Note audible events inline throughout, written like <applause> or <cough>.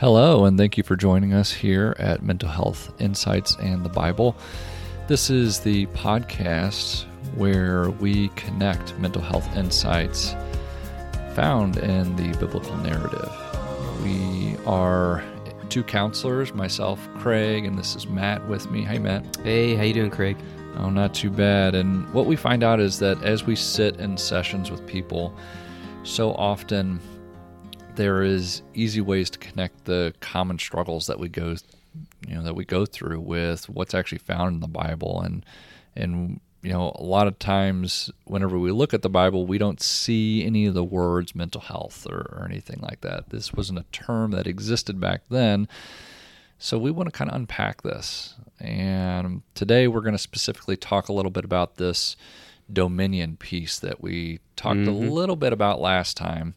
Hello, and thank you for joining us here at Mental Health Insights in the Bible. This is the podcast where we connect mental health insights found in the biblical narrative. We are two counselors, myself, Craig, and this is Matt with me. Hey, Matt. Hey, how you doing, Craig? Oh, not too bad. And what we find out is that as we sit in sessions with people, so often there is easy ways to connect the common struggles that we go you know that we go through with what's actually found in the Bible and and you know a lot of times whenever we look at the Bible we don't see any of the words mental health or, or anything like that. This wasn't a term that existed back then. So we want to kind of unpack this. And today we're going to specifically talk a little bit about this dominion piece that we talked mm-hmm. a little bit about last time.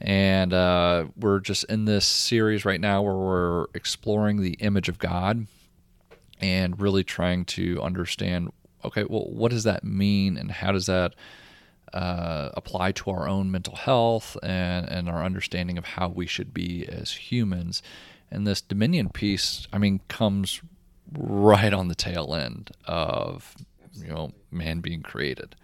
And uh, we're just in this series right now where we're exploring the image of God and really trying to understand okay, well, what does that mean and how does that uh, apply to our own mental health and, and our understanding of how we should be as humans? And this dominion piece, I mean, comes right on the tail end of you know man being created.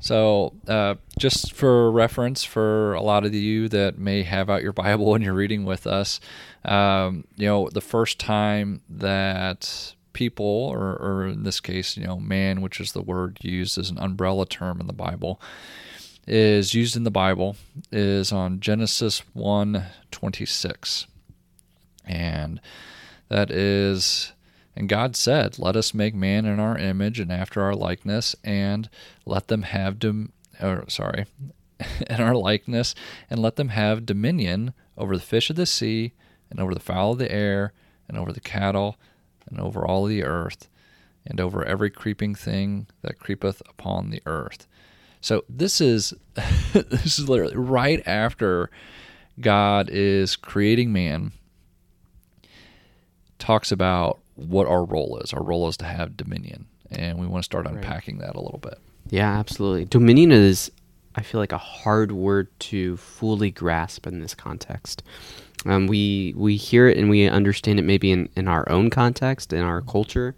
So, uh, just for reference, for a lot of you that may have out your Bible <laughs> and you're reading with us, um, you know, the first time that people, or, or in this case, you know, man, which is the word used as an umbrella term in the Bible, is used in the Bible is on Genesis 1 26. And that is and God said, Let us make man in our image and after our likeness, and let them have dom- or, sorry, <laughs> in our likeness, and let them have dominion over the fish of the sea, and over the fowl of the air, and over the cattle, and over all the earth, and over every creeping thing that creepeth upon the earth. So this is <laughs> this is literally right after God is creating man talks about what our role is. Our role is to have dominion, and we want to start unpacking right. that a little bit. Yeah, absolutely. Dominion is, I feel like, a hard word to fully grasp in this context. Um, we we hear it and we understand it maybe in, in our own context, in our culture,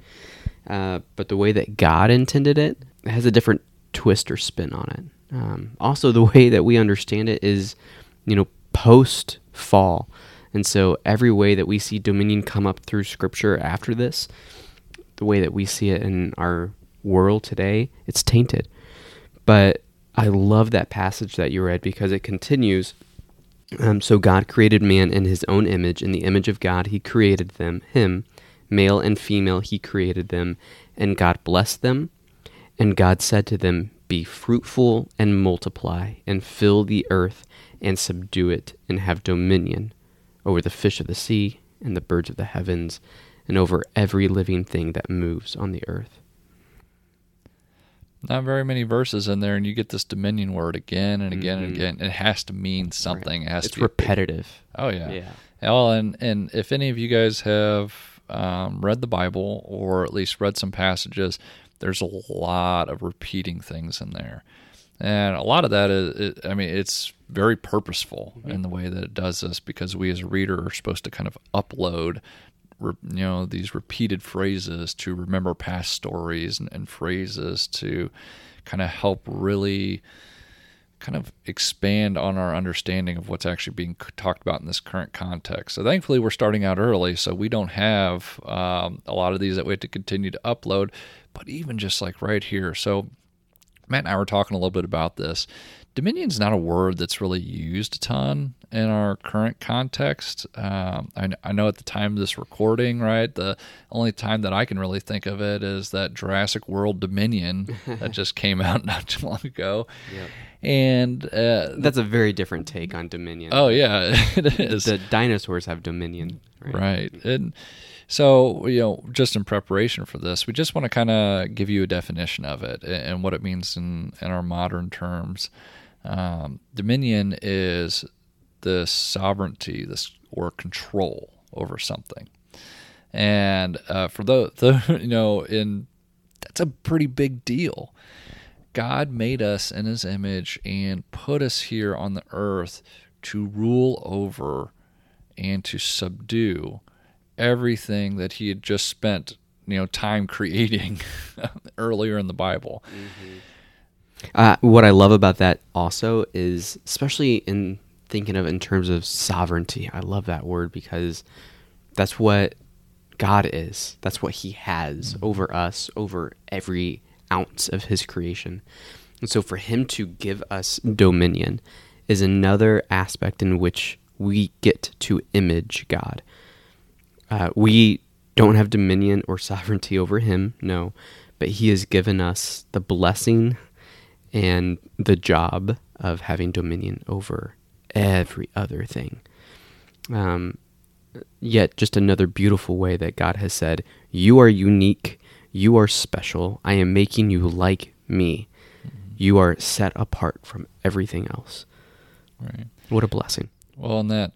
uh, but the way that God intended it, it has a different twist or spin on it. Um, also, the <laughs> way that we understand it is, you know, post fall. And so every way that we see dominion come up through scripture after this, the way that we see it in our world today, it's tainted. But I love that passage that you read because it continues. Um, so God created man in his own image. In the image of God, he created them, him, male and female, he created them. And God blessed them. And God said to them, Be fruitful and multiply, and fill the earth, and subdue it, and have dominion over the fish of the sea and the birds of the heavens, and over every living thing that moves on the earth. Not very many verses in there, and you get this dominion word again and again mm-hmm. and again. It has to mean something. Right. It has it's to be repetitive. Oh yeah. Yeah. Well, and and if any of you guys have um, read the Bible or at least read some passages, there's a lot of repeating things in there and a lot of that is, I mean, it's very purposeful mm-hmm. in the way that it does this because we as a reader are supposed to kind of upload, you know, these repeated phrases to remember past stories and, and phrases to kind of help really kind of expand on our understanding of what's actually being talked about in this current context. So thankfully, we're starting out early, so we don't have um, a lot of these that we have to continue to upload. But even just like right here, so Matt and I were talking a little bit about this. Dominion's not a word that's really used a ton in our current context. Um, I, I, know at the time of this recording, right, the only time that I can really think of it is that Jurassic World Dominion <laughs> that just came out <laughs> not too long ago. Yep. And uh, that's a very different take on Dominion. Oh yeah, <laughs> it is. The dinosaurs have Dominion, right? Right. And so, you know, just in preparation for this, we just want to kind of give you a definition of it and what it means in, in our modern terms. Um, dominion is the sovereignty, this or control over something. And uh, for the, <laughs> you know, in that's a pretty big deal. God made us in His image and put us here on the earth to rule over and to subdue everything that he had just spent you know time creating <laughs> earlier in the Bible. Mm-hmm. Uh, what I love about that also is, especially in thinking of in terms of sovereignty, I love that word because that's what God is. That's what He has mm-hmm. over us, over every ounce of His creation. And so for Him to give us dominion is another aspect in which we get to image God. Uh, we don't have dominion or <laughs> sovereignty over Him, no, but He has given us the blessing and the job of having dominion over every other thing. Um, yet, just another beautiful way that God has said, You are unique, you are special, I am making you like me. Mm-hmm. You are set apart from everything else. Right. What a blessing. Well, and that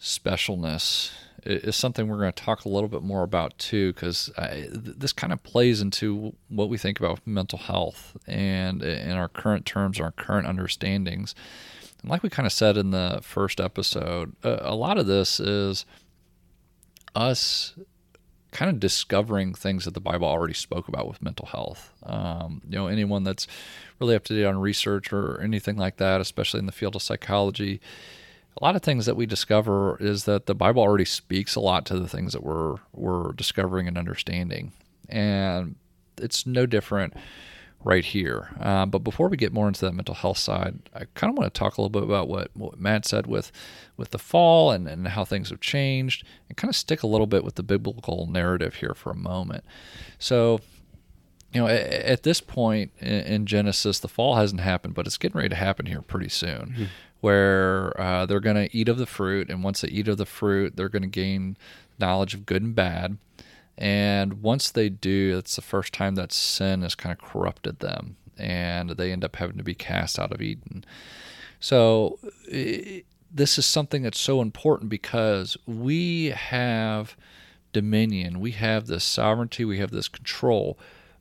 specialness is something we're going to talk a little bit more about too, because this kind of plays into what we think about mental health and in our current terms, our current understandings. And like we kind of said in the first episode, a lot of this is us kind of discovering things that the Bible already spoke about with mental health. Um, you know, anyone that's really up to date on research or anything like that, especially in the field of psychology, a lot of things that we discover is that the Bible already speaks a lot to the things that we're we're discovering and understanding, and it's no different right here. Uh, but before we get more into that mental health side, I kind of want to talk a little bit about what, what Matt said with with the fall and, and how things have changed, and kind of stick a little bit with the biblical narrative here for a moment. So you know, at, this point in, in, Genesis, the fall hasn't happened, but it's getting ready to happen here pretty soon. Mm-hmm where uh, they're going to eat of the fruit, and once they eat of the fruit, they're going to gain knowledge of good and bad. And once they do, it's the first time that sin has kind of corrupted them, and they end up having to be cast out of Eden. So, this is something that's so important because we have dominion, we have this sovereignty, we have this control,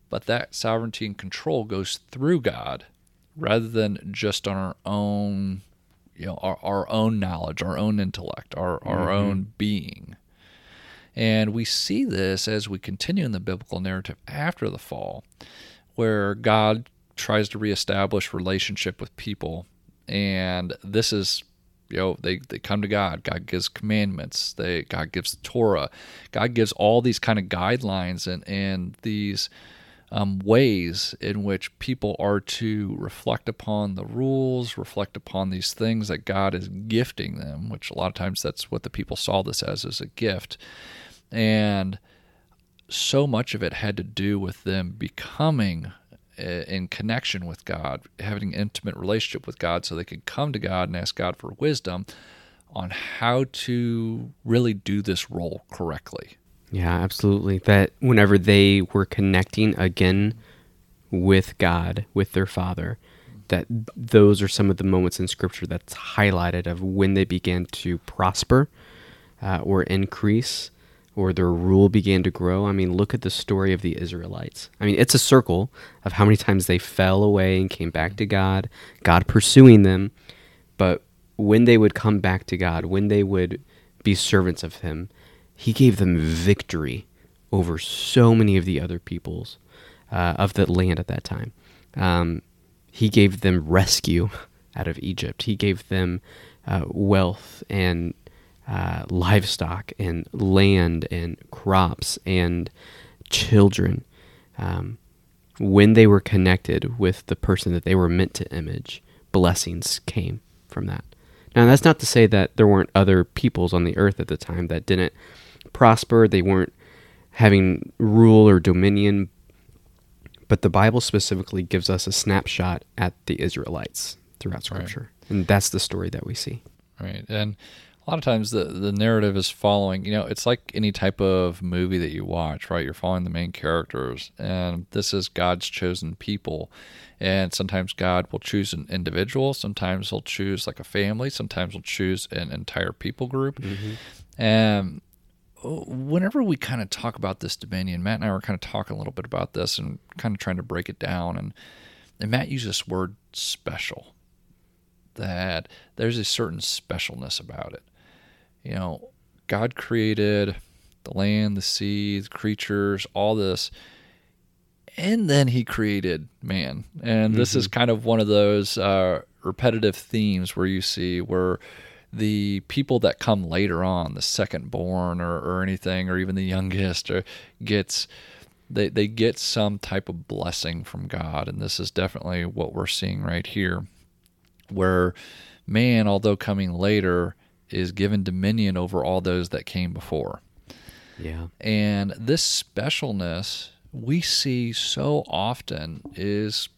but that sovereignty and control goes through God rather than just on our own you know our, our own knowledge our own intellect our, our mm-hmm. own being. And we see this as we continue in the biblical narrative after the fall where god tries to reestablish relationship with people. And this is you know they, they come to god. God gives commandments. They god gives the torah. God gives all these kind of guidelines and and these um, ways in which people are to reflect upon the rules, reflect upon these things that God is gifting them, which a lot of times that's what the people saw this as, as a gift. And so much of it had to do with them becoming uh, in connection with God, having an intimate relationship with God so they could come to God and ask God for wisdom on how to really do this role correctly. Yeah, absolutely. That whenever they were connecting again with God, with their Father, that those are some of the moments in Scripture that's highlighted of when they began to prosper uh, or increase or their rule began to grow. I mean, look at the story of the Israelites. I mean, it's a circle of how many times they fell away and came back to God, God pursuing them. But when they would come back to God, when they would be servants of Him, he gave them victory over so many of the other peoples uh, of the land at that time. Um, he gave them rescue <laughs> out of Egypt. He gave them uh, wealth and uh, livestock and land and crops and children. Um, when they were connected with the person that they were meant to image, blessings came from that. Now, that's not to say that there weren't other peoples on the earth at the time that didn't prosper, they weren't having rule or dominion. But the Bible specifically gives us a snapshot at the Israelites throughout Scripture. Right. And that's the story that we see. Right. And a lot of times the, the narrative is following, you know, it's like any type of movie that you watch, right? You're following the main characters, and this is God's chosen people. And sometimes God will choose an individual, sometimes He'll choose like a family, sometimes He'll choose an entire people group. Mm-hmm. And whenever we kind of talk about this dominion, Matt and I were kind of talking a little bit about this and kind of trying to break it down. And, and Matt used this word special, that there's a certain specialness about it. you know, God created the land, the sea, the creatures, all this. And then he created man. And this is kind of one of those uh, repetitive themes where you see where the people that come later on, the second born or, or anything, or even the youngest, or gets they, they get some type of blessing from God. And this is definitely what we're seeing right here, where man, although coming later, is given dominion over all those that came before. Yeah. And this specialness we see so often is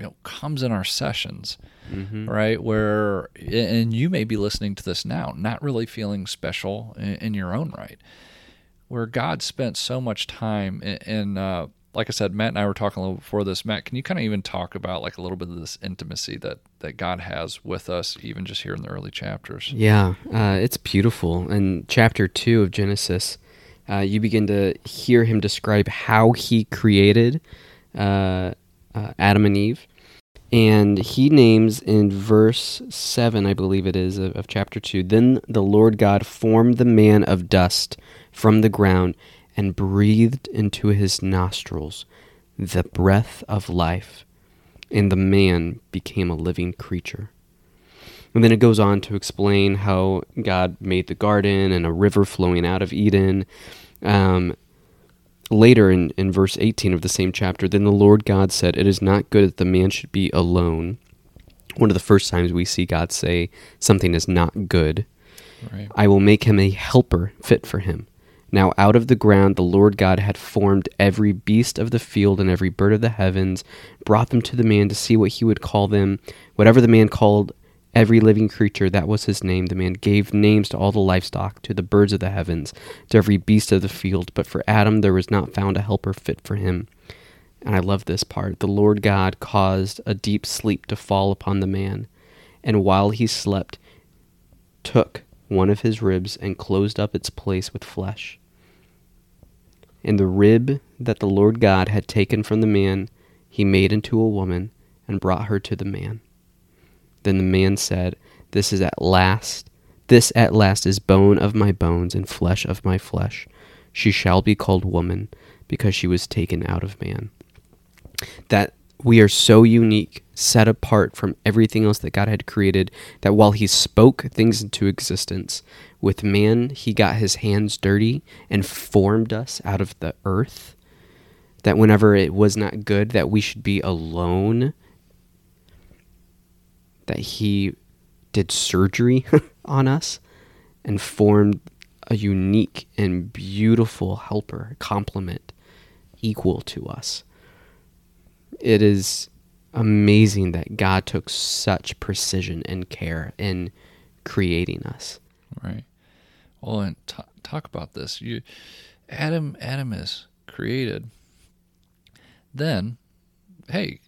you know comes in our sessions Mm-hmm. right where and you may be listening to this now not really feeling special in, in your own right where god spent so much time in, in uh, like i said matt and i were talking a little before this matt can you kind of even talk about like a little bit of this intimacy that that god has with us even just here in the early chapters Yeah, uh, it's beautiful. In chapter two of Genesis, uh, you begin to hear him describe how he created uh, uh, Adam and Eve. And he names in verse 7, I believe it is, of, of chapter 2 Then the Lord God formed the man of dust from the ground and breathed into his nostrils the breath of life, and the man became a living creature. And then it goes on to explain how God made the garden and a river flowing out of Eden. Um, later in, in verse 18 of the same chapter, then the Lord God said, It is not good that the man should be alone. One of the first times we see God say something is not good. right I will make him a helper fit for him. Now out of the ground the Lord God had formed every beast of the field and every bird of the heavens, brought them to the man to see what he would call them. Whatever the man called every living creature, that was his name. The man gave names to all the livestock, to the birds of the heavens, to every beast of the field. But for Adam there was not found a helper fit for him. And I love this part. The Lord God caused a deep sleep to fall upon the man, and while he slept, took one of his ribs and closed up its place with flesh. And the rib that the Lord God had taken from the man, he made into a woman and brought her to the man. Then the man said, This is at last, this at last is bone of my bones and flesh of my flesh. She shall be called woman, because she was taken out of man. That we are so unique, set apart from everything else that God had created, that while He spoke things into existence, with man, He got His hands dirty and formed us out of the earth. That whenever it was not good, that we should be alone, that He did surgery <laughs> on us and formed a unique and beautiful helper, complement equal to us it is amazing that God took such precision and care in creating us. Right. Well, and t- talk about this. You, Adam, Adam is created. Then, hey,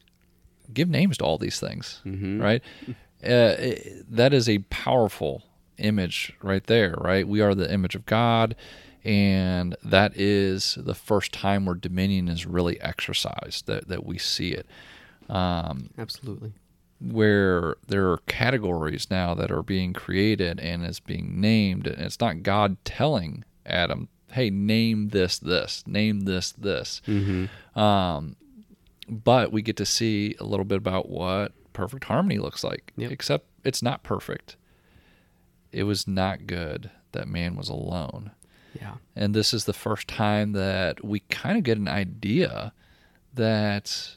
give names to all these things, Mhm. right? Uh, it- that is a powerful image right there, right? We are the image of God, and that is the first time where dominion is really exercised. That that we see it. Um, Absolutely. where there are categories now that are being created and is being named and it's not god telling adam hey name this this name this this Mm-hmm. um, but we get to see a little bit about what perfect harmony looks like Yep. except it's not perfect it was not good that man was alone Yeah. and this is the first time that we kind of get an idea that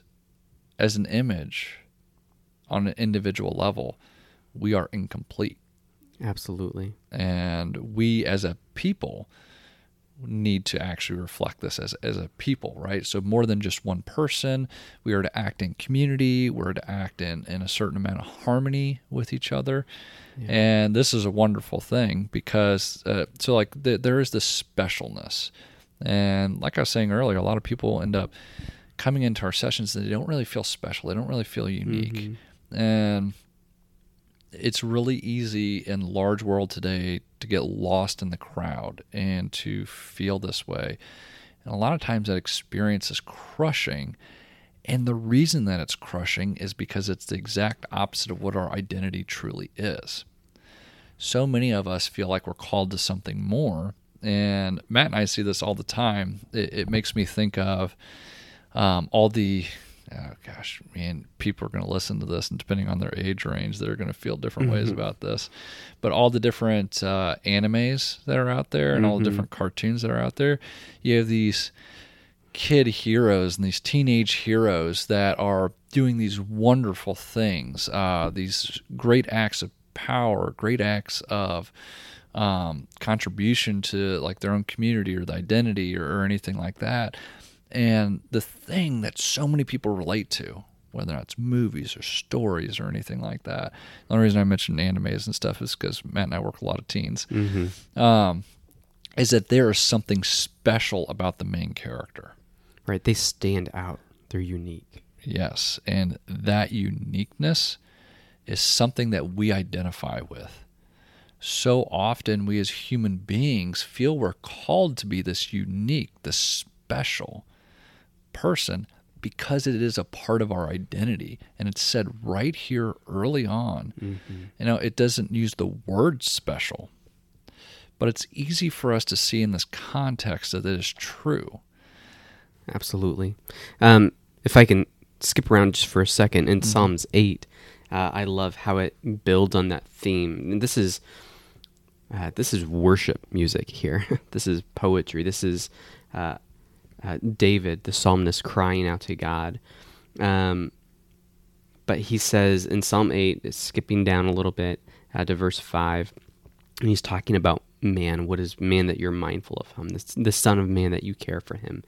as an image on an individual level, we are incomplete. Absolutely. And we as a people need to actually reflect this as, as a people, right? So more than just one person, we are to act in community, we're to act in, in a certain amount of harmony with each other. And this is a wonderful thing because, uh, so like th- there is this specialness. And like I was saying earlier, a lot of people end up coming into our sessions and they don't really feel special. They don't really feel unique. And it's really easy in large world today to get lost in the crowd and to feel this way. And a lot of times that experience is crushing. And the reason that it's crushing is because it's the exact opposite of what our identity truly is. so many of us feel like we're called to something more. And Matt and I see this all the time. It, it makes me think of um, all the oh gosh, man, people are going to listen to this, and depending on their age range, they're going to feel different ways Mm-hmm. about this. But all the different uh, animes that are out there, and all the Mhm. different cartoons that are out there, you have these kid heroes and these teenage heroes that are doing these wonderful things, uh, these great acts of power, great acts of um, contribution to like their own community or the identity or, or anything like that. And the thing that so many people relate to, whether it's movies or stories or anything like that. The only reason I mentioned animes and stuff is because Matt and I work a lot of teens. Mm-hmm. Um, is that there is something special about the main character. Right. They stand out. They're unique. Yes. And that uniqueness is something that we identify with. So often, we as human beings feel we're called to be this unique, this special person because it is a part of our identity. And it's said right here early on. You know, it doesn't use the word special, but it's easy for us to see in this context that it is true. Absolutely. Um, if I can skip around just for a second, in Psalms 8, uh, I love how it builds on that theme. And this is uh, this is worship music here. <laughs> this is poetry. This is uh, uh, David, the psalmist, crying out to God. Um, but he says in Psalm 8, skipping down a little bit uh, to verse 5, and he's talking about man. What is man that you're mindful of him? The, the Son of Man that you care for him.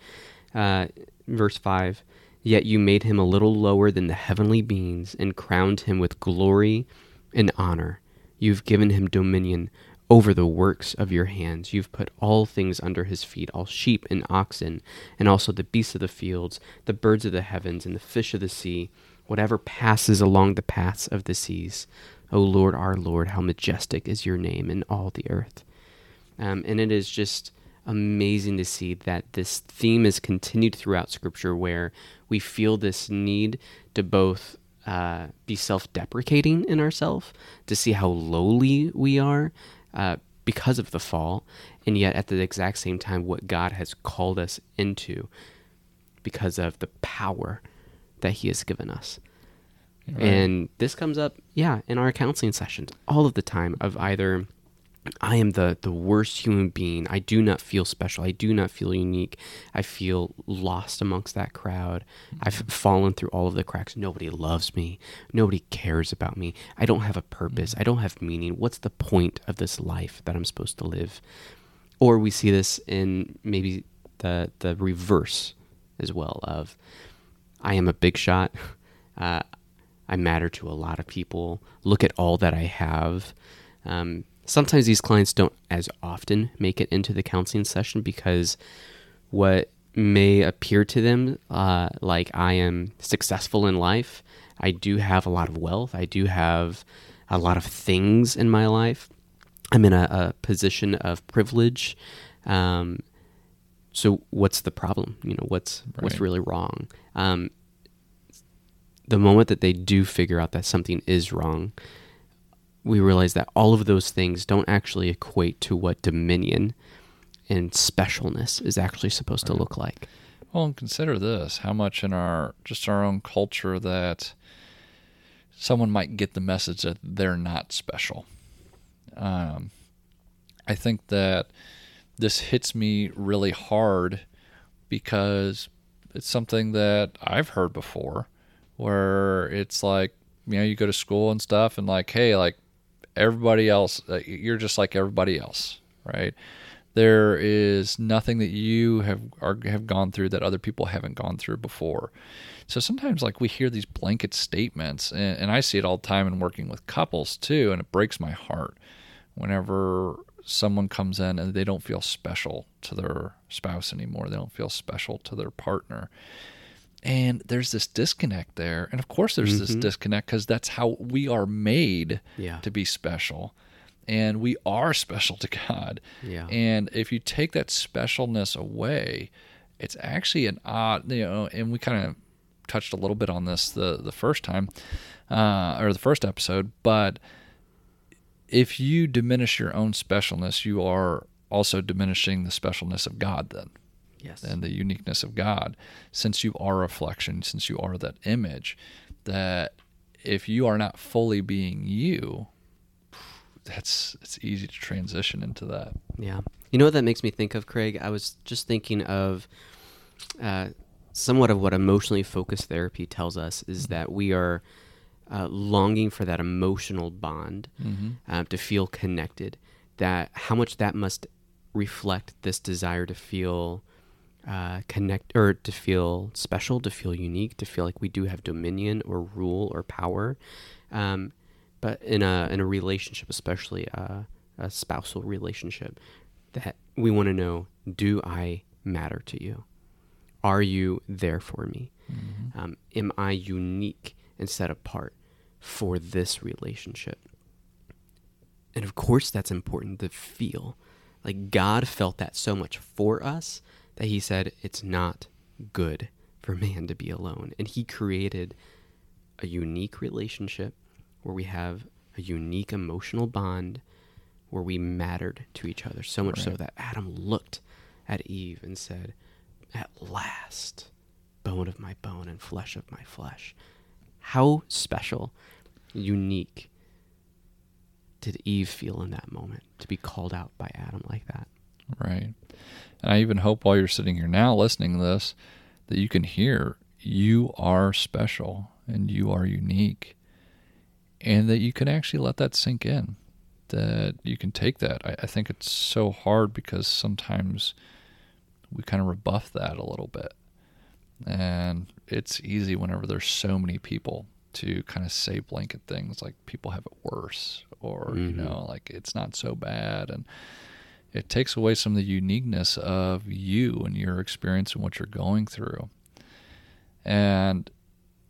Uh, verse 5 Yet you made him a little lower than the heavenly beings and crowned him with glory and honor. You've given him dominion over the works of your hands. You've put all things under his feet, all sheep and oxen, and also the beasts of the fields, the birds of the heavens, and the fish of the sea, whatever passes along the paths of the seas. O Lord, our Lord, how majestic is your name in all the earth. Um, and it is just amazing to see that this theme is continued throughout Scripture, where we feel this need to both uh, be self deprecating in ourselves, to see how lowly we are uh, because of the fall, and yet at the exact same time, what God has called us into because of the power that He has given us. Right. And this comes up, yeah, in our counseling sessions all of the time of either I am the the worst human being. I do not feel special. I do not feel unique. I feel lost amongst that crowd. I've fallen through all of the cracks. Nobody loves me. Nobody cares about me. I don't have a purpose. I don't have meaning. What's the point of this life that I'm supposed to live? Or we see this in maybe the the reverse as well of I am a big shot. <laughs> Uh, I matter to a lot of people. Look at all that I have. Um, sometimes these clients don't as often make it into the counseling session because what may appear to them uh, like I am successful in life. I do have a lot of wealth. I do have a lot of things in my life. I'm in a, a position of privilege. Um, so what's the problem? You know, what's what's really wrong? Um, the moment that they do figure out that something is wrong, we realize that all of those things don't actually equate to what dominion and specialness is actually supposed to look like. Well, and consider this: how much in our just our own culture that someone might get the message that they're not special. Um, I think that this hits me really hard because it's something that I've heard before, where it's like you know you go to school and stuff, and like, hey, like everybody else, uh, you're just like everybody else, right? There is nothing that you have are, have gone through that other people haven't gone through before. So sometimes, like we hear these blanket statements, and, and I see it all the time in working with couples too, and it breaks my heart whenever someone comes in and they don't feel special to their spouse anymore. They don't feel special to their partner. And there's this disconnect there. And of course, there's this Mhm. disconnect because that's how we are made Yeah. to be special. And we are special to God. Yeah. And if you take that specialness away, it's actually an odd, you know, and we kind of touched a little bit on this the, the first time, uh, or the first episode, but if you diminish your own specialness, you are also diminishing the specialness of God then. Yes. And the uniqueness of God, since you are a reflection, since you are that image, that if you are not fully being you, that's it's easy to transition into that. Yeah. You know what that makes me think of, Craig? I was just thinking of uh, somewhat of what emotionally focused therapy tells us is Mm-hmm. that we are uh, longing for that emotional bond Mm-hmm. uh, to feel connected. That how much that must reflect this desire to feel uh, connect or to feel special, to feel unique, to feel like we do have dominion or rule or power. Um, but in a in a relationship, especially uh, a spousal relationship, that we want to know: Do I matter to you? Are you there for me? Mm-hmm. Um, am I unique and set apart for this relationship? And of course, that's important to feel. Like God felt that so much for us that He said, It's not good for man to be alone. And He created a unique relationship where we have a unique emotional bond where we mattered to each other. So much so that Adam looked at Eve and said, At last, bone of my bone and flesh of my flesh. How special, unique did Eve feel in that moment to be called out by Adam like that? Right. And I even hope while you're sitting here now listening to this that you can hear you are special and you are unique and that you can actually let that sink in. That you can take that. I, I think it's so hard because sometimes we kind of rebuff that a little bit. And it's easy whenever there's so many people to kind of say blanket things like people have it worse or, you Mhm. know, like it's not so bad. And it takes away some of the uniqueness of you and your experience and what you're going through. And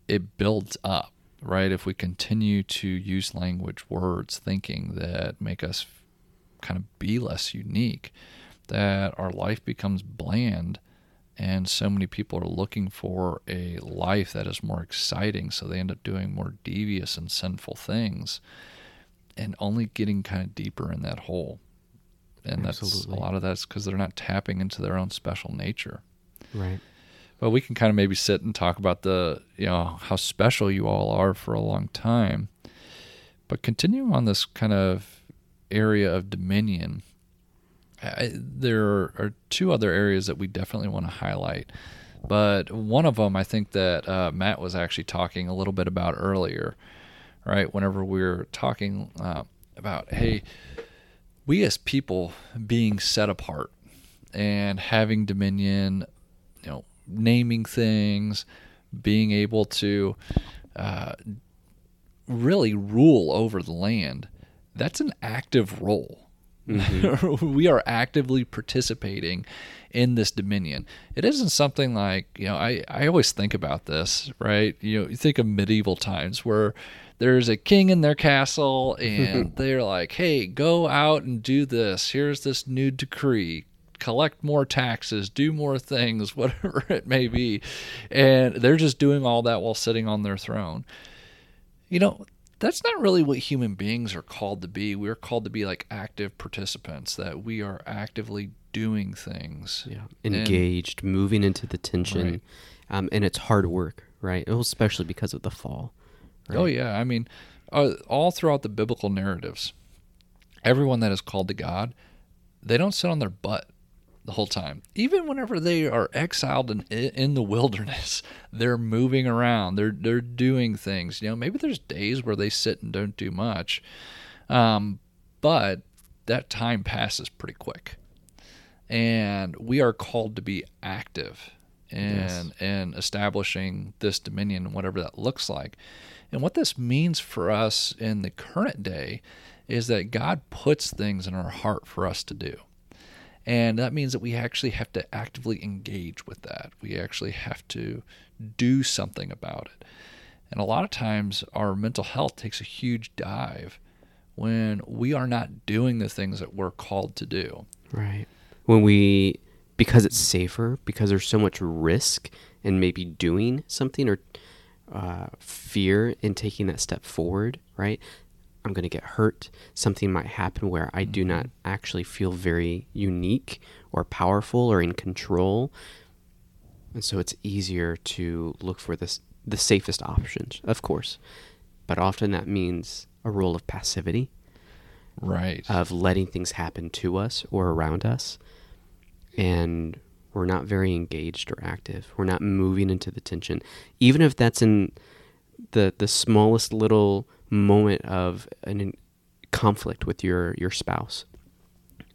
it builds up, right? If we continue to use language, words, thinking that make us kind of be less unique, that our life becomes bland. And so many people are looking for a life that is more exciting. So they end up doing more devious and sinful things and only getting kind of deeper in that hole. And that's a lot of that's because they're not tapping into their own special nature. Right. But we can kind of maybe sit and talk about the, you know, how special you all are for a long time. But continuing on this kind of area of dominion, I, there are two other areas that we definitely want to highlight. But one of them, I think that uh, Matt was actually talking a little bit about earlier, right? Whenever we were talking uh, about, hey, we as people being set apart and having dominion, you know, naming things, being able to uh, really rule over the land, that's an active role. <laughs> we are actively participating in this dominion. It isn't something like, you know, I, I always think about this, right? You know, you think of medieval times where there's a king in their castle <laughs> and they're like, hey, go out and do this. Here's this new decree. Collect more taxes, do more things, <laughs> whatever it may be. And they're just doing all that while sitting on their throne. You know, that's not really what human beings are called to be. We're called to be like active participants, that we are actively doing things. Yeah. And- Engaged, moving into the tension. Right. Um, and it's hard work, right? Especially because of the fall. Right? Oh, yeah. I mean, uh, all throughout the biblical narratives, everyone that is called to God, they don't sit on their butt the whole time. Even whenever they are exiled in, in the <laughs> wilderness, they're moving around. They're they're doing things. You know, maybe there's days where they sit and don't do much, um, but that time passes pretty quick. And we are called to be active and and establishing this dominion, whatever that looks like. And what this means for us in the current day is that God puts things in our heart for us to do. And that means that we actually have to actively engage with that. We actually have to do something about it. And a lot of times our mental health takes a huge dive when we are not doing the things that we're called to do. Right. When we, because it's safer, because there's so much risk in maybe doing something or uh, fear in taking that step forward, right? I'm going to get hurt. Something might happen where I do not actually feel very unique or powerful or in control. And so it's easier to look for this the safest options, of course. But often that means a role of passivity, Right. of letting things happen to us or around us. And we're not very engaged or active. We're not moving into the tension. Even if that's in the the smallest little moment of an conflict with your your spouse.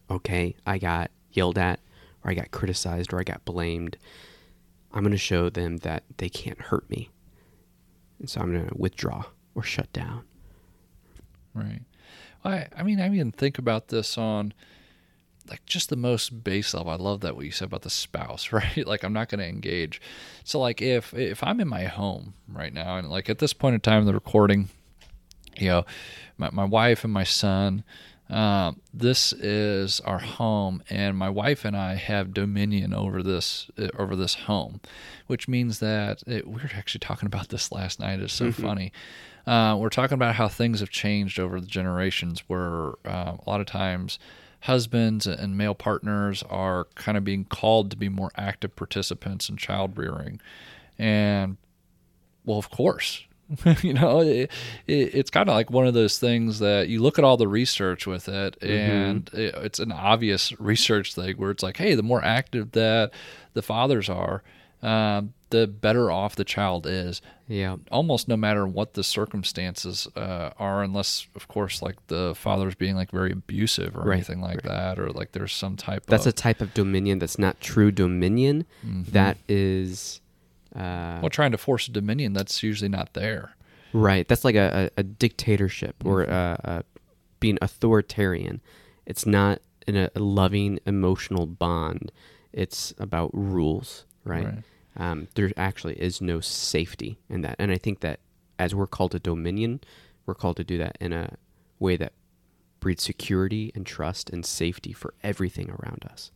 Okay, I got yelled at or I got criticized or I got blamed. I'm going to show them that they can't hurt me. And so I'm going to withdraw or shut down. Right. I I mean I even think about this on like just the most base level. I love that what you said about the spouse, <laughs> right? Like I'm not going to engage. So like if if I'm in my home right now and like at this point in time in the recording, you know, my my wife and my son. Uh, this is our home, and my wife and I have dominion over this uh, over this home, which means that it, we were actually talking about this last night. It's so funny. Uh, we're talking about how things have changed over the generations, where uh, a lot of times husbands and male partners are kind of being called to be more active participants in child rearing, and well, of course. <laughs> you know, it, it, it's kind of like one of those things that you look at all the research with it, and it, it's an obvious <laughs> research thing where it's like, hey, the more active that the fathers are, um, the better off the child is. Yeah. Almost no matter what the circumstances uh, are, unless, of course, like the father's being like very abusive or Right, anything like that, or like there's some type That's a type of dominion that's not true dominion. That is uh, well, trying to force a dominion that's usually not there. Right. That's like a, a, a dictatorship or uh, uh, being authoritarian. It's not in a, a loving emotional bond. It's about rules, right? Right. Um, there actually is no safety in that. And I think that as we're called to dominion, we're called to do that in a way that breeds security and trust and safety for everything around us.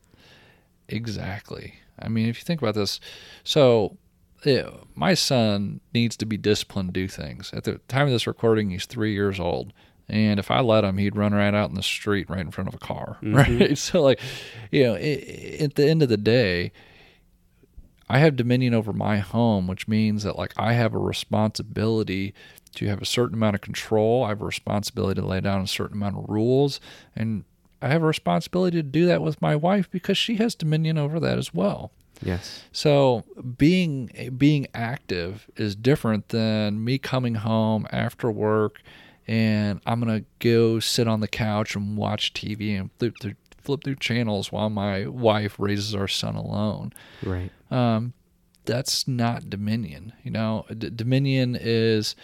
Exactly. I mean, if you think about this, so yeah, my son needs to be disciplined to do things. At the time of this recording, he's three years old. And if I let him, he'd run right out in the street right in front of a car. <laughs> Right. So, like, you know, i at the end of the day, I have dominion over my home, which means that, like, I have a responsibility to have a certain amount of control. I have a responsibility to lay down a certain amount of rules. And I have a responsibility to do that with my wife because she has dominion over that as well. Yes. So being being active is different than me coming home after work and I'm gonna go sit on the couch and watch TV and flip through flip through channels while my wife raises our son alone. Right. Um, that's not dominion. You know, D- dominion is,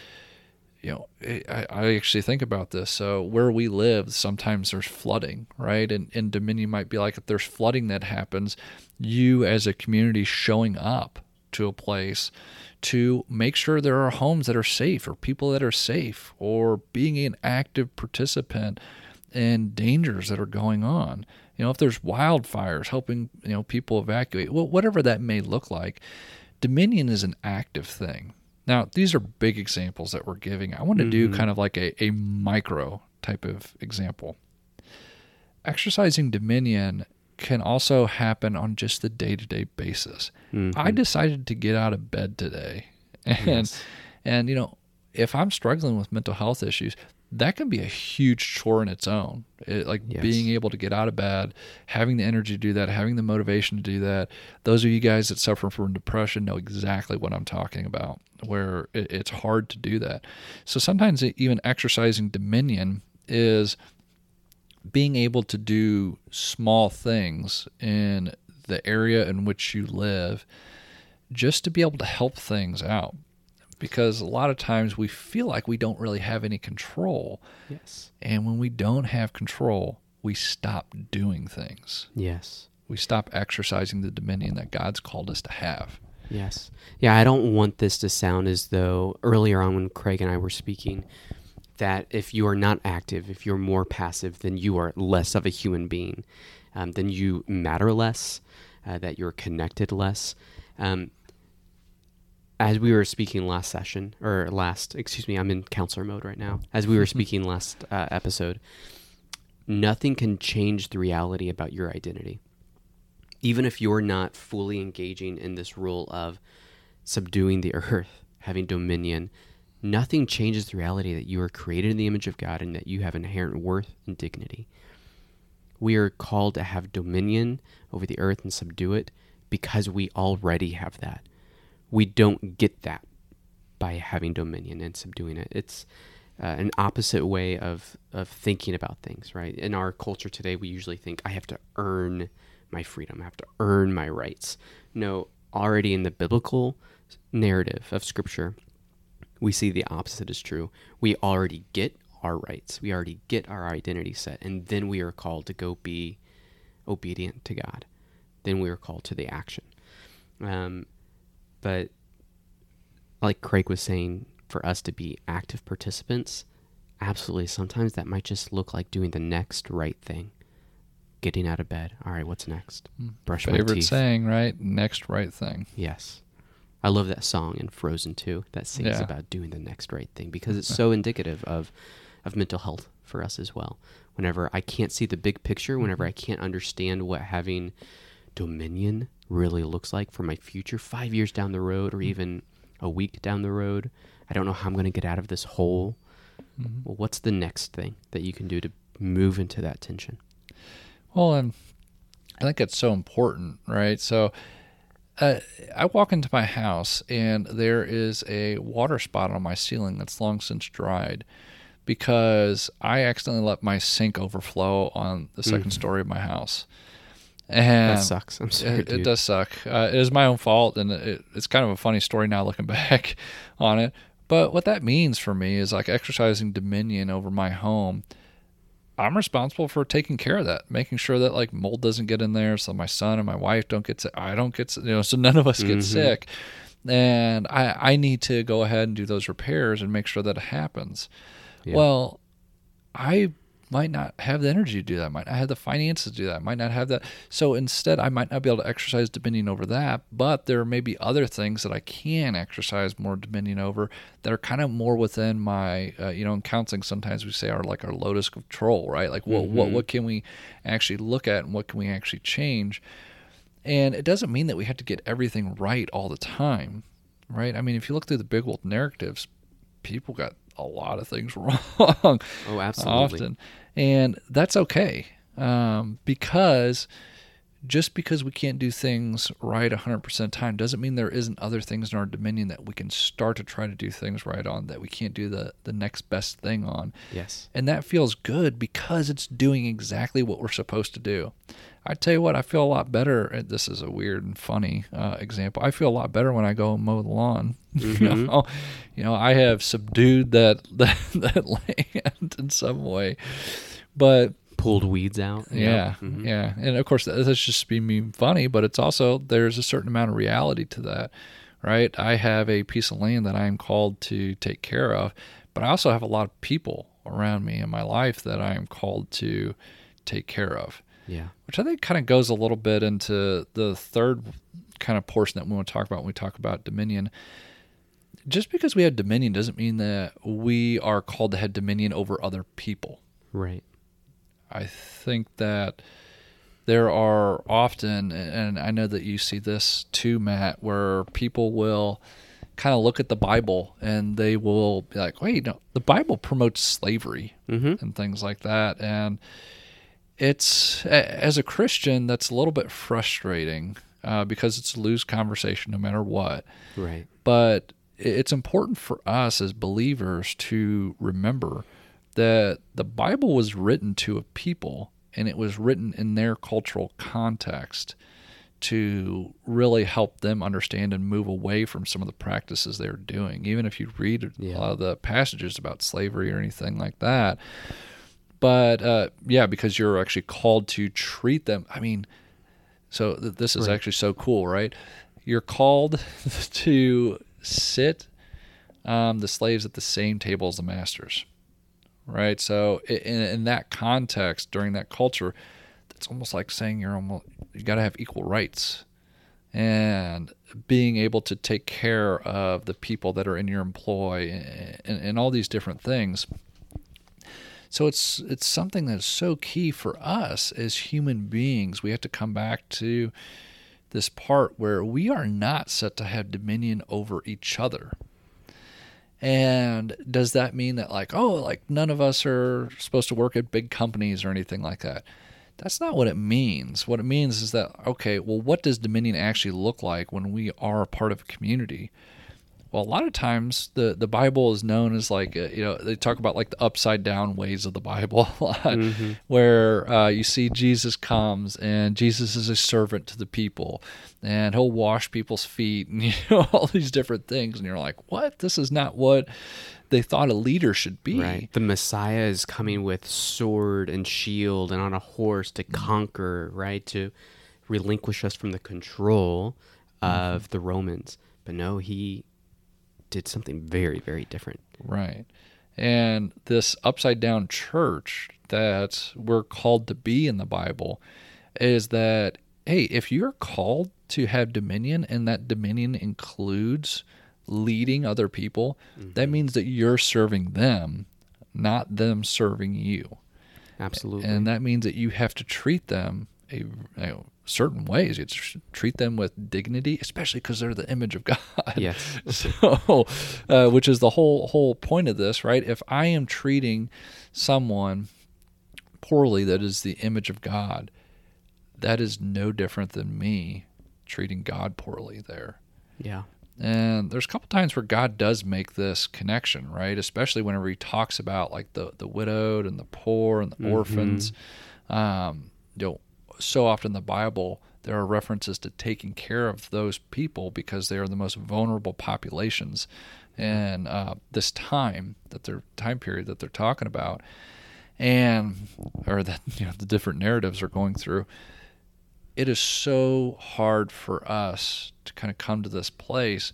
you know, I, I actually think about this. So where we live, sometimes there's flooding, right? And, and dominion might be like if there's flooding that happens, you as a community showing up to a place to make sure there are homes that are safe or people that are safe or being an active participant in dangers that are going on. You know, if there's wildfires, helping, you know, people evacuate, well, whatever that may look like, dominion is an active thing. Now, these are big examples that we're giving. I want to do mm-hmm. kind of like a, a micro type of example. Exercising dominion can also happen on just the day to day basis. I mm-hmm. decided to get out of bed today. <laughs> And Yes. and you know, if I'm struggling with mental health issues, that can be a huge chore in its own. It, like Yes. being able to get out of bed, having the energy to do that, having the motivation to do that. Those of you guys that suffer from depression know exactly what I'm talking about, where it, it's hard to do that. So sometimes even exercising dominion is being able to do small things in the area in which you live just to be able to help things out. Because a lot of times we feel like we don't really have any control. Yes. And when we don't have control, we stop doing things. Yes. We stop exercising the dominion that God's called us to have. Yes. Yeah, I don't want this to sound as though earlier on when Craig and I were speaking that if you are not active, if you're more passive, then you are less of a human being, um, then you matter less, uh, that you're connected less. Um, as we were speaking last session or last excuse me i'm in counselor mode right now. As we were <laughs> speaking last uh, episode nothing can change the reality about your identity. Even if you're not fully engaging in this role of subduing the <laughs> earth having dominion nothing changes the reality that you are created in the image of god and that you have inherent worth and dignity. We are called to have dominion over the earth and subdue it because we already have that we don't get that by having dominion and subduing it. It's uh, an opposite way of of thinking about things, right? In our culture today, we usually think I have to earn my freedom, I have to earn my rights. No, already in the biblical narrative of Scripture, we see the opposite is true. We already get our rights, we already get our identity set, and then we are called to go be obedient to God. Then we are called to the action. Um, but like Craig was saying, for us to be active participants, absolutely. Sometimes that might just look like doing the next right thing. Getting out of bed. All right, what's next? Hmm. Brush my Favorite teeth. saying, right? Next right thing. Yes. I love that song in Frozen too that sings Yeah. about doing the next right thing because it's <laughs> so indicative of, of mental health for us as well. Whenever I can't see the big picture, whenever I can't understand what having dominion really looks like for my future, five years down the road or even a week down the road, I don't know how I'm going to get out of this hole. Mhm. Well, what's the next thing that you can do to move into that tension? Well, and I think it's so important, right? So uh, I walk into my house and there is a water spot on my ceiling that's long since dried because I accidentally let my sink overflow on the second Mhm. story of my house. And that sucks. I'm sorry, it, it does suck. Uh, it is my own fault, and it, it's kind of a funny story now looking <laughs> back on it. But what that means for me is like exercising dominion over my home. I'm responsible for taking care of that, making sure that like mold doesn't get in there, so my son and my wife don't get sick. I don't get sick, you know, so none of us get Mhm. sick. And I I need to go ahead and do those repairs and make sure that it happens. Yeah. Well, I might not have the energy to do that. Might not have the finances to do that. Might not have that. So instead, I might not be able to exercise dominion over that. But there may be other things that I can exercise more dominion over that are kind of more within my, uh, you know, in counseling, sometimes we say are like our locus control, right? Like what, what, Mhm. what can we actually look at and what can we actually change? And it doesn't mean that we have to get everything right all the time, right? I mean, if you look through the big world narratives, people got a lot of things <laughs> wrong oh, absolutely. often, and that's okay um, because just because we can't do things right 100% of the time doesn't mean there isn't other things in our dominion that we can start to try to do things right on that we can't do the, the next best thing on Yes. and that feels good because it's doing exactly what we're supposed to do. I tell you what, I feel a lot better. and This is a weird and funny uh, example. I feel a lot better when I go mow the lawn. <laughs> you Mhm. know, you know, I have subdued that <laughs> that, that land in some way, but Pulled weeds out. yeah, Mhm. yeah, and of course that's just being funny, but it's also there's a certain amount of reality to that, right? I have a piece of land that I am called to take care of, but I also have a lot of people around me in my life that I am called to take care of, Yeah. which I think kind of goes a little bit into the third kind of portion that we want to talk about when we talk about dominion. Just because we have dominion doesn't mean that we are called to have dominion over other people. Right. I think that there are often, and I know that you see this too, Matt, where people will kind of look at the Bible and they will be like, wait, no, the Bible promotes slavery Mm-hmm. and things like that. And it's, as a Christian, that's a little bit frustrating uh, because it's a lose conversation no matter what Right. but it's important for us as believers to remember that the Bible was written to a people and it was written in their cultural context to really help them understand and move away from some of the practices they're doing. Even if you read Yeah. a lot of the passages about slavery or anything like that. But uh, yeah, because you're actually called to treat them. I mean, so th- this is Right. actually so cool, right? You're called <laughs> to sit um, the slaves at the same table as the masters, right? So in, in that context, during that culture, it's almost like saying you're almost you got to have equal rights. and being able to take care of the people that are in your employ and, and all these different things. So it's it's something that's so key for us as human beings. We have to come back to this part where we are not set to have dominion over each other. And does that mean that like oh like none of us are supposed to work at big companies or anything like that? That's not what it means. What it means is that, okay, well, what does dominion actually look like when we are a part of a community? Well, a lot of times the, the Bible is known as like, uh, you know, they talk about like the upside down ways of the Bible <laughs> a lot, mm-hmm. where uh, you see Jesus comes and Jesus is a servant to the people and he'll wash people's feet and, <laughs> you know, all these different things. And you're like, what? This is not what they thought a leader should be. Right. The Messiah is coming with sword and shield and on a horse to conquer, right? To relinquish us from the control of mm-hmm. the Romans. But no, he did something very, very different. Right. And this upside down church that we're called to be in the Bible is that, hey, if you're called to have dominion and that dominion includes leading other people, mm-hmm. that means that you're serving them, not them serving you. Absolutely. And that means that you have to treat them a you know, certain ways. You treat them with dignity, especially because they're the image of <laughs> God. Yes. so, uh, which is the whole whole point of this, right? If I am treating someone poorly that is the image of God, that is no different than me treating God poorly there. Yeah. And there's a couple times where God does make this connection, right? Especially whenever He talks about like the the widowed and the poor and the mm-hmm. orphans. Um, you know, so often in the Bible there are references to taking care of those people because they are the most vulnerable populations, and uh, this time that their time period that they're talking about, and or that <laughs> you know the different narratives are going through it is so hard for us to kind of come to this place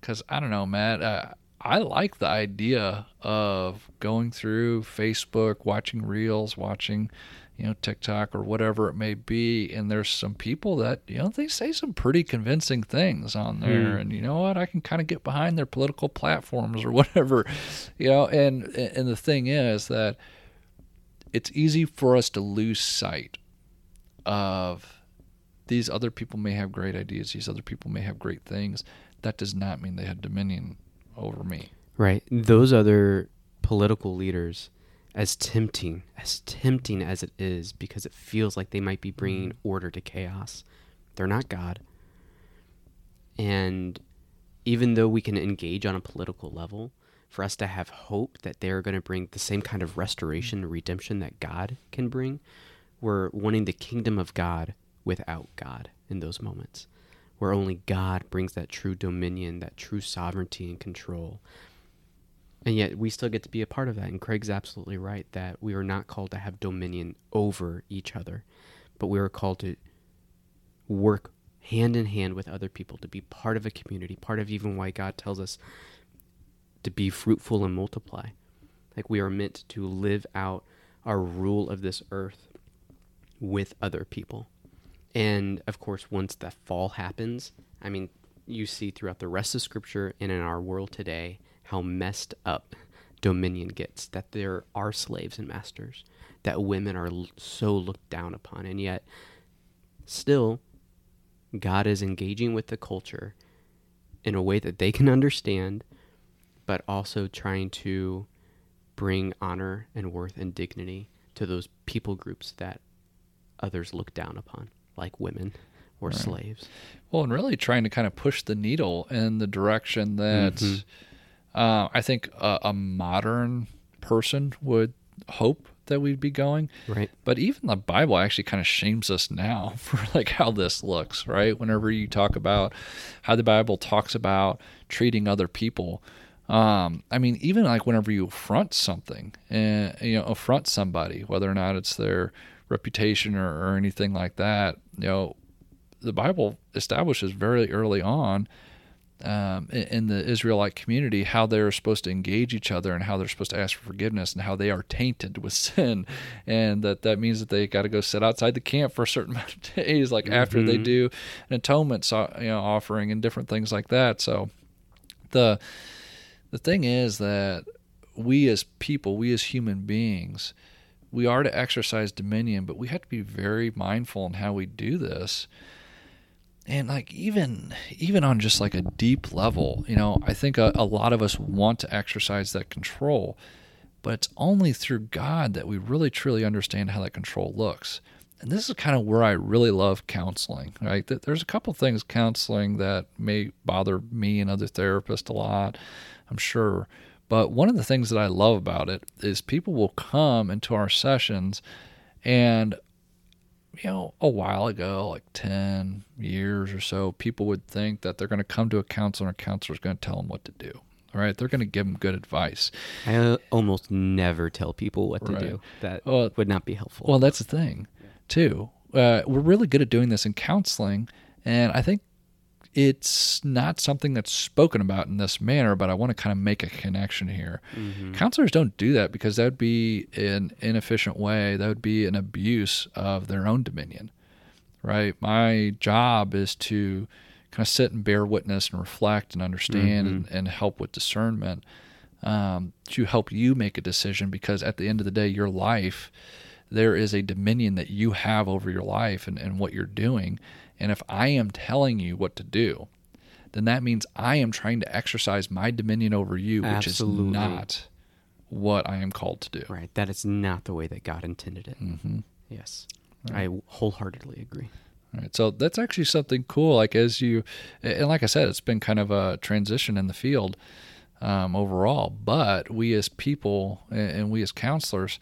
because I don't know, Matt. Uh, I like the idea of going through Facebook, watching reels, watching, you know, TikTok or whatever it may be. And there's some people that, you know, they say some pretty convincing things on there. Mm. And you know what? I can kind of get behind their political platforms or <laughs> whatever, you know. And, and the thing is that it's easy for us to lose sight of these other people may have great ideas, these other people may have great things. That does not mean they have dominion over me. Right. Those other political leaders, as tempting, as tempting as it is, because it feels like they might be bringing mm-hmm. order to chaos, they're not God. And even though we can engage on a political level, for us to have hope that they're going to bring the same kind of restoration and redemption that God can bring, we're wanting the kingdom of God without God in those moments, where only God brings that true dominion, that true sovereignty and control. And yet we still get to be a part of that. And Craig's absolutely right that we are not called to have dominion over each other, but we are called to work hand in hand with other people, to be part of a community, part of even why God tells us to be fruitful and multiply. Like we are meant to live out our rule of this earth with other people. And of course, once the fall happens, I mean, you see throughout the rest of Scripture and in our world today how messed up dominion gets, that there are slaves and masters, that women are so looked down upon. And yet, still, God is engaging with the culture in a way that they can understand, but also trying to bring honor and worth and dignity to those people groups that others look down upon like women or right. slaves. Well, and really trying to kind of push the needle in the direction that mm-hmm. Uh, I think a, a, modern person would hope that we'd be going. Right. But even the Bible actually kind of shames us now <laughs> for like how this looks, right? Whenever you talk about how the Bible talks about treating other people. Um, I mean, even like whenever you affront something and you know affront somebody, whether or not it's their reputation or, or anything like that. You know, the Bible establishes very early on um, in, the Israelite community how they're supposed to engage each other and how they're supposed to ask for forgiveness and how they are tainted with <laughs> sin, and that that means that they got to go sit outside the camp for a certain <laughs> amount of days, like after they Mhm. do an atonement so- you know, offering and different things like that. So the the thing is that we as people, we as human beings, we are to exercise dominion, but we have to be very mindful in how we do this. And like even even on just like a deep level, you know, I think a, a lot of us want to exercise that control, but it's only through God that we really truly understand how that control looks. And this is kind of where I really love counseling, right? There's a couple things counseling that may bother me and other therapists a lot, I'm sure. But one of the things that I love about it is people will come into our sessions and you know, a while ago, like 10 years or so, people would think that they're going to come to a counselor and a counselor's going to tell them what to do. All right. They're going to give them good advice. I almost never tell people what to Right. do. That Well- would not be helpful. Well, that's the thing, too. Uh, we're really good at doing this in counseling. And I think it's not something that's spoken about in this manner, but I want to kind of make a connection here. Mhm. Counselors don't do that because that would be an inefficient way. That would be an abuse of their own dominion, right? My job is to kind of sit and bear witness and reflect and understand and, and help with discernment um, to help you make a decision because at the end of the day, your life, there is a dominion that you have over your life and, and what you're doing. And if I am telling you what to do, then that means I am trying to exercise my dominion over you, which Absolutely. is not what I am called to do. right. That is not the way that God intended it. hmm Yes. I wholeheartedly agree. All right. So that's actually something cool. Like as you, and like I said, it's been kind of a transition in the field um, overall. But we as people and we as counselors,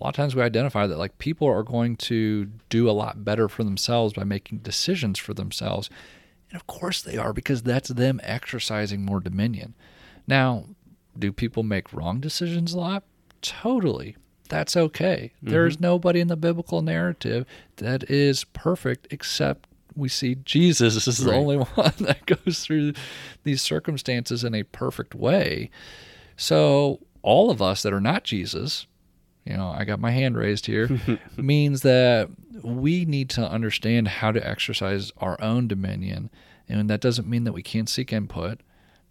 a lot of times we identify that like people are going to do a lot better for themselves by making decisions for themselves. And of course they are because that's them exercising more dominion. Now, do people make wrong decisions a lot? Totally. That's okay. Mm-hmm. There's nobody in the biblical narrative that is perfect except we see Jesus is the only <laughs> one that goes through these circumstances in a perfect way. So, all of us that are not Jesus, you know, I got my hand raised here, <laughs> <laughs> means that we need to understand how to exercise our own dominion. And that doesn't mean that we can't seek input.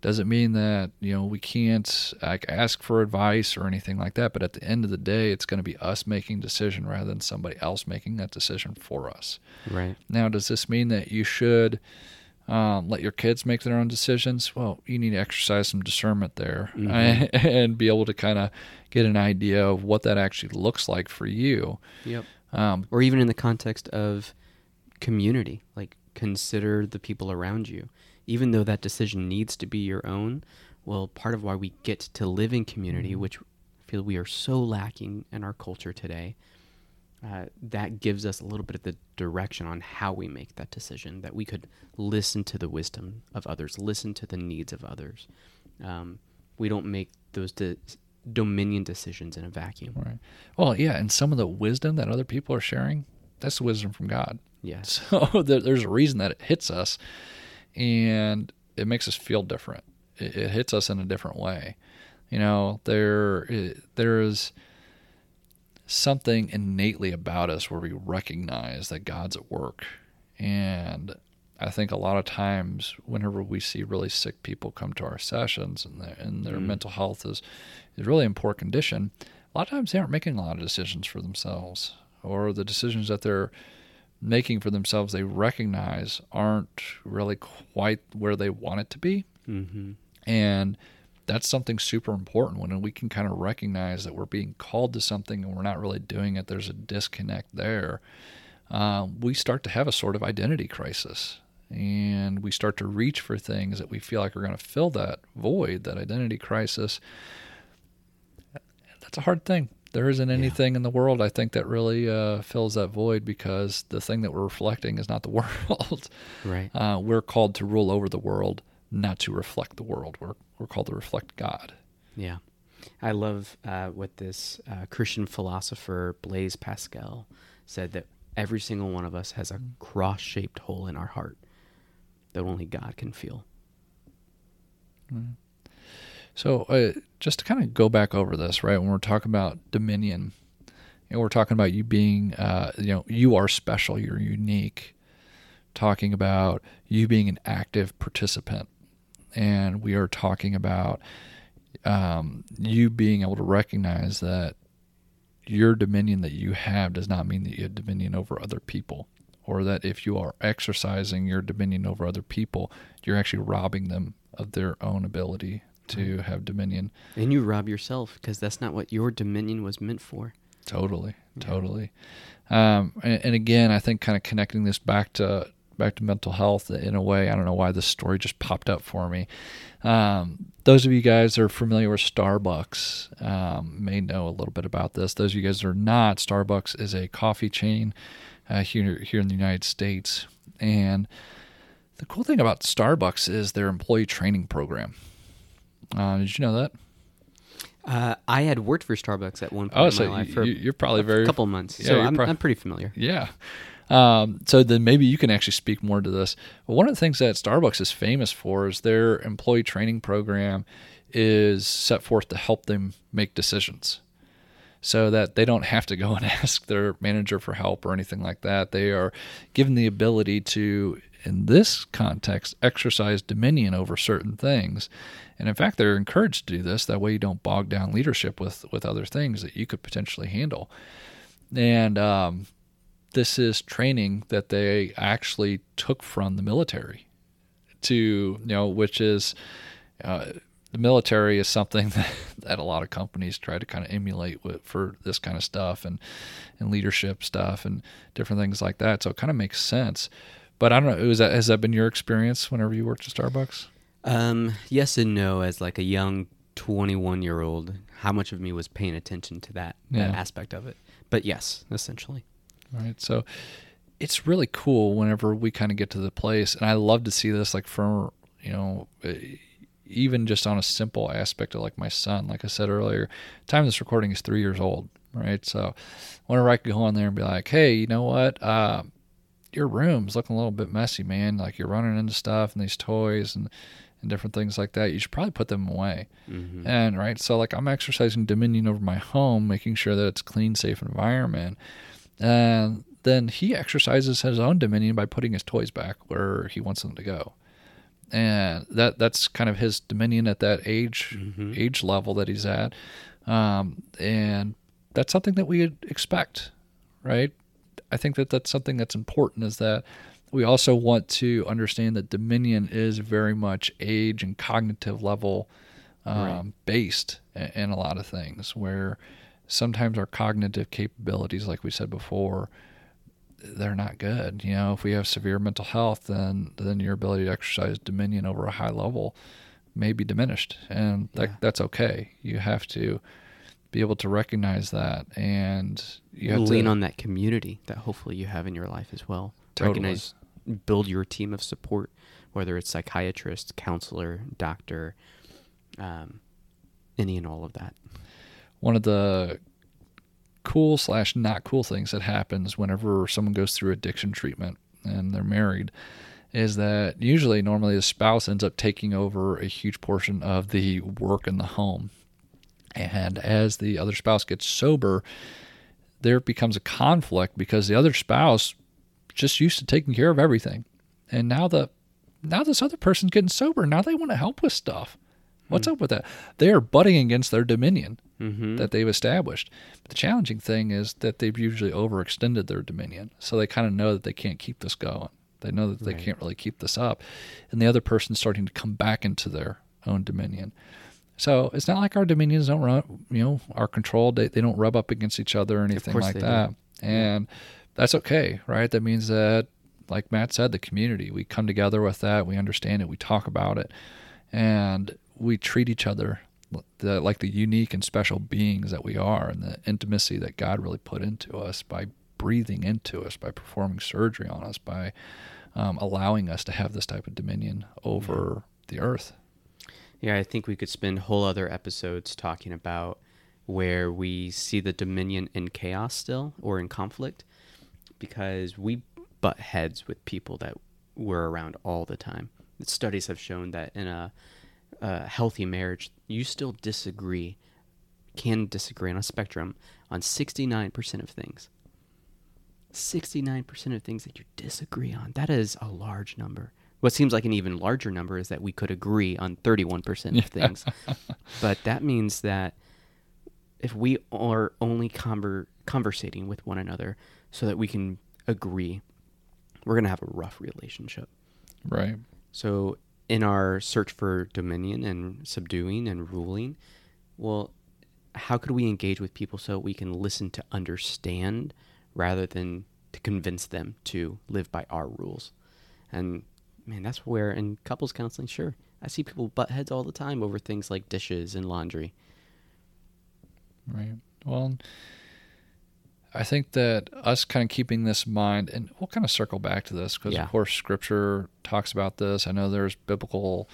Doesn't mean that, you know, we can't like ask for advice or anything like that. But at the end of the day, it's going to be us making decision rather than somebody else making that decision for us. Right. Now, does this mean that you should um, let your kids make their own decisions? Well, you need to exercise some discernment there Mhm. <laughs> and be able to kind of get an idea of what that actually looks like for you. Yep. Um, Or even in the context of community, like consider the people around you. Even though that decision needs to be your own, well, part of why we get to live in community, which I feel we are so lacking in our culture today, uh, that gives us a little bit of the direction on how we make that decision. That we could listen to the wisdom of others, listen to the needs of others. Um, we don't make those de- dominion decisions in a vacuum. right. Well, yeah, and some of the wisdom that other people are sharing, that's the wisdom from God. yeah <laughs> So there, there's a reason that it hits us, and it makes us feel different. It, it hits us in a different way. You know, there there is something innately about us where we recognize that God's at work, and I think a lot of times whenever we see really sick people come to our sessions and their, and their Mm. mental health is is really in poor condition, a lot of times they aren't making a lot of decisions for themselves, or the decisions that they're making for themselves they recognize aren't really quite where they want it to be. Mm-hmm. And that's something super important when we can kind of recognize that we're being called to something and we're not really doing it. There's a disconnect there. Um, we start to have a sort of identity crisis and we start to reach for things that we feel like are going to fill that void, that identity crisis. That's a hard thing. There isn't anything in the world I think that really uh, fills that void because the thing that we're reflecting is not the <laughs> world. Right. Uh, we're called to rule over the world, not to reflect the world. We're, we're called to reflect God. Yeah. I love uh, what this uh, Christian philosopher Blaise Pascal said that every single one of us has a cross shaped hole in our heart that only God can feel. So, uh, just to kind of go back over this, right? When we're talking about dominion, and we're talking about you being, uh, you know, you are special, you're unique. Talking about you being an active participant, and we are talking about um, you being able to recognize that your dominion that you have does not mean that you have dominion over other people, or that if you are exercising your dominion over other people, you're actually robbing them of their own ability to have dominion. And you rob yourself because that's not what your dominion was meant for. Totally, totally. Um, and, and again, I think kind of connecting this back to back to mental health in a way. I don't know why this story just popped up for me. Um, those of you guys that are familiar with Starbucks um, may know a little bit about this. Those of you guys that are not, Starbucks is a coffee chain uh, here here in the United States, and the cool thing about Starbucks is their employee training program. Uh, did you know that? Uh, I had worked for Starbucks at one point Oh, in so my life for you- you're probably a very couple months. Yeah, so I'm, prob- I'm pretty familiar. Yeah. Um, so then maybe you can actually speak more to this. But one of the things that Starbucks is famous for is their employee training program is set forth to help them make decisions so that they don't have to go and <laughs> ask their manager for help or anything like that. They are given the ability to, in this context, exercise dominion over certain things. And in fact, they're encouraged to do this. That way you don't bog down leadership with, with other things that you could potentially handle. And um, this is training that they actually took from the military to you know which is uh, the military is something <laughs> that, that a lot of companies try to kind of emulate with, for this kind of stuff and and leadership stuff and different things like that so it kind of makes sense but I don't know. Was that has that been your experience whenever you worked at Starbucks? Um, yes and no. As like a young 21 year old, how much of me was paying attention to that that Yeah. aspect of it? But yes, essentially. Right? So it's really cool whenever we kind of get to the place and i love to see this like from you know eh, even just on a simple aspect of like my son. Like i said earlier time this recording is three years old right? So whenever i could go on there and be like hey you know what? Uh, your room's looking a little bit messy man. Like you're running into stuff and these toys and and different things like that. You should probably put them away. Mm-hmm. and right, so like I'm exercising dominion over my home, making sure that it's a clean, safe environment. And then he exercises his own dominion by putting his toys back where he wants them to go. And that that's kind of his dominion at that age Mhm. age level that he's at. Um, and that's something that we expect, right? I think that that's something that's important is that we also want to understand that dominion is very much age and cognitive level um, Right. based in a lot of things where sometimes our cognitive capabilities like we said before they're not good you know if we have severe mental health then then your ability to exercise dominion over a high level may be diminished and that, Yeah. that's okay you have to be able to recognize that and you have lean to on that community that hopefully you have in your life as well. Totally. Recognize, build your team of support, whether it's psychiatrist, counselor, doctor, um, any and all of that. One of the cool slash not cool things that happens whenever someone goes through addiction treatment and they're married is that usually normally the spouse ends up taking over a huge portion of the work in the home. And as the other spouse gets sober there becomes a conflict because the other spouse just used to taking care of everything. And now the now this other person's getting sober. Now they want to help with stuff what's up with that they are butting against their dominion Mm-hmm. that they've established. But the challenging thing is that they've usually overextended their dominion. So they kind of know that they can't keep this going. They know that they Right. can't really keep this up. And the other person's starting to come back into their own dominion. So it's not like our dominions don't run, you know, are controlled. They, they don't rub up against each other or anything like they do. that. And that's okay, right? That means that, like Matt said, the community, we come together with that. We understand it. We talk about it. And we treat each other the, like the unique and special beings that we are and the intimacy that God really put into us by breathing into us, by performing surgery on us, by um, allowing us to have this type of dominion over the earth. Yeah, I think we could spend whole other episodes talking about where we see the dominion in chaos still or in conflict because we butt heads with people that we're around all the time. Studies have shown that in a a healthy marriage, you still disagree, can disagree on a spectrum on 69% of things. 69% of things that you disagree on. That is a large number. What seems like an even larger number is that we could agree on 31% of things. <laughs> but that means that if we are only conver- conversating with one another so that we can agree, we're going to have a rough relationship. Right. So, in our search for dominion and subduing and ruling, well, how could we engage with people so we can listen to understand rather than to convince them to live by our rules? And man, that's where in couples counseling, sure, I see people butt heads all the time over things like dishes and laundry. Right. Well, I think that us kind of keeping this in mind, and we'll kind of circle back to this because, Yeah. of course, Scripture talks about this. I know there's biblical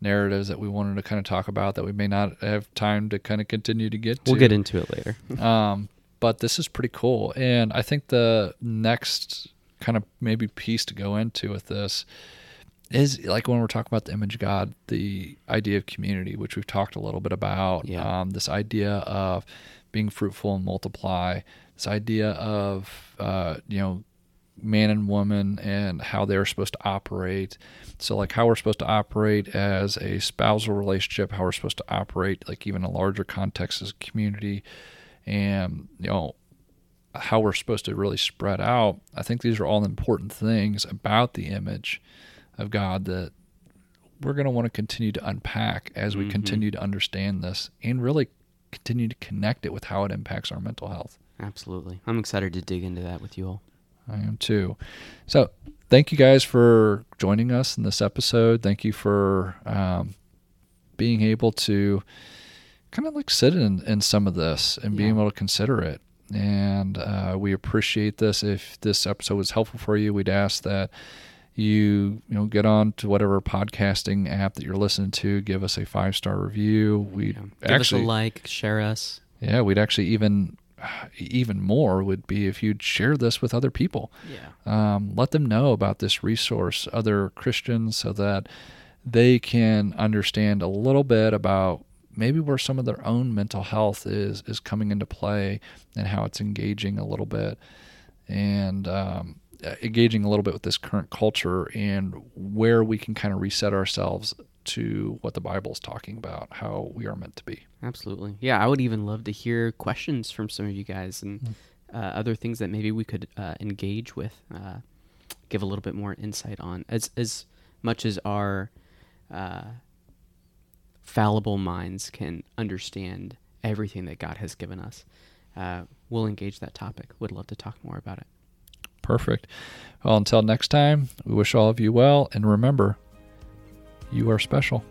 narratives that we wanted to kind of talk about that we may not have time to kind of continue to get to. We'll get into it later. <laughs> Um, but this is pretty cool, and I think the next kind of maybe piece to go into with this is like when we're talking about the image of God, the idea of community, which we've talked a little bit about. Yeah. Um, this idea of being fruitful and multiply. This idea of uh, you know man and woman and how they're supposed to operate. So like how we're supposed to operate as a spousal relationship, how we're supposed to operate like even a larger context as a community, and you know how we're supposed to really spread out. I think these are all important things about the image of God that we're going to want to continue to unpack as we Mhm. continue to understand this and really continue to connect it with how it impacts our mental health. Absolutely. I'm excited to dig into that with you all. I am too. So, thank you guys for joining us in this episode. Thank you for um, being able to kind of like sit in, in some of this and being able to consider it. And uh, we appreciate this. If this episode was helpful for you, we'd ask that you you know get on to whatever podcasting app that you're listening to. Give us a five star review. We Yeah. Give actually us a like, share us. yeah we'd actually even <sighs> even more would be if you'd share this with other people Yeah. um, let them know about this resource, other Christians, so that they can understand a little bit about maybe where some of their own mental health is is coming into play and how it's engaging a little bit and um, engaging a little bit with this current culture and where we can kind of reset ourselves to what the Bible is talking about, how we are meant to be. Absolutely. Yeah, I would even love to hear questions from some of you guys and uh, other things that maybe we could uh, engage with, uh, give a little bit more insight on. As as much as our uh, fallible minds can understand everything that God has given us, uh, we'll engage that topic. Would love to talk more about it. Perfect. Well, until next time, we wish all of you well, and remember, you are special.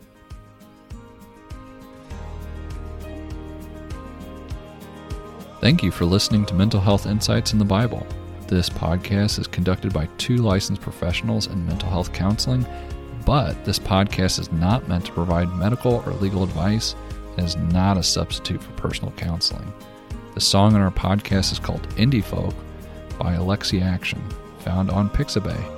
Thank you for listening to Mental Health Insights in the Bible. This podcast is conducted by two licensed professionals in mental health counseling, but this podcast is not meant to provide medical or legal advice and is not a substitute for personal counseling. The song in our podcast is called Indie Folk by Alexi Action, found on Pixabay.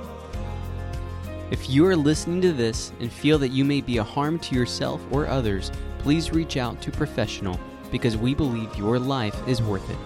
If you are listening to this and feel that you may be a harm to yourself or others, please reach out to professional because we believe your life is worth it.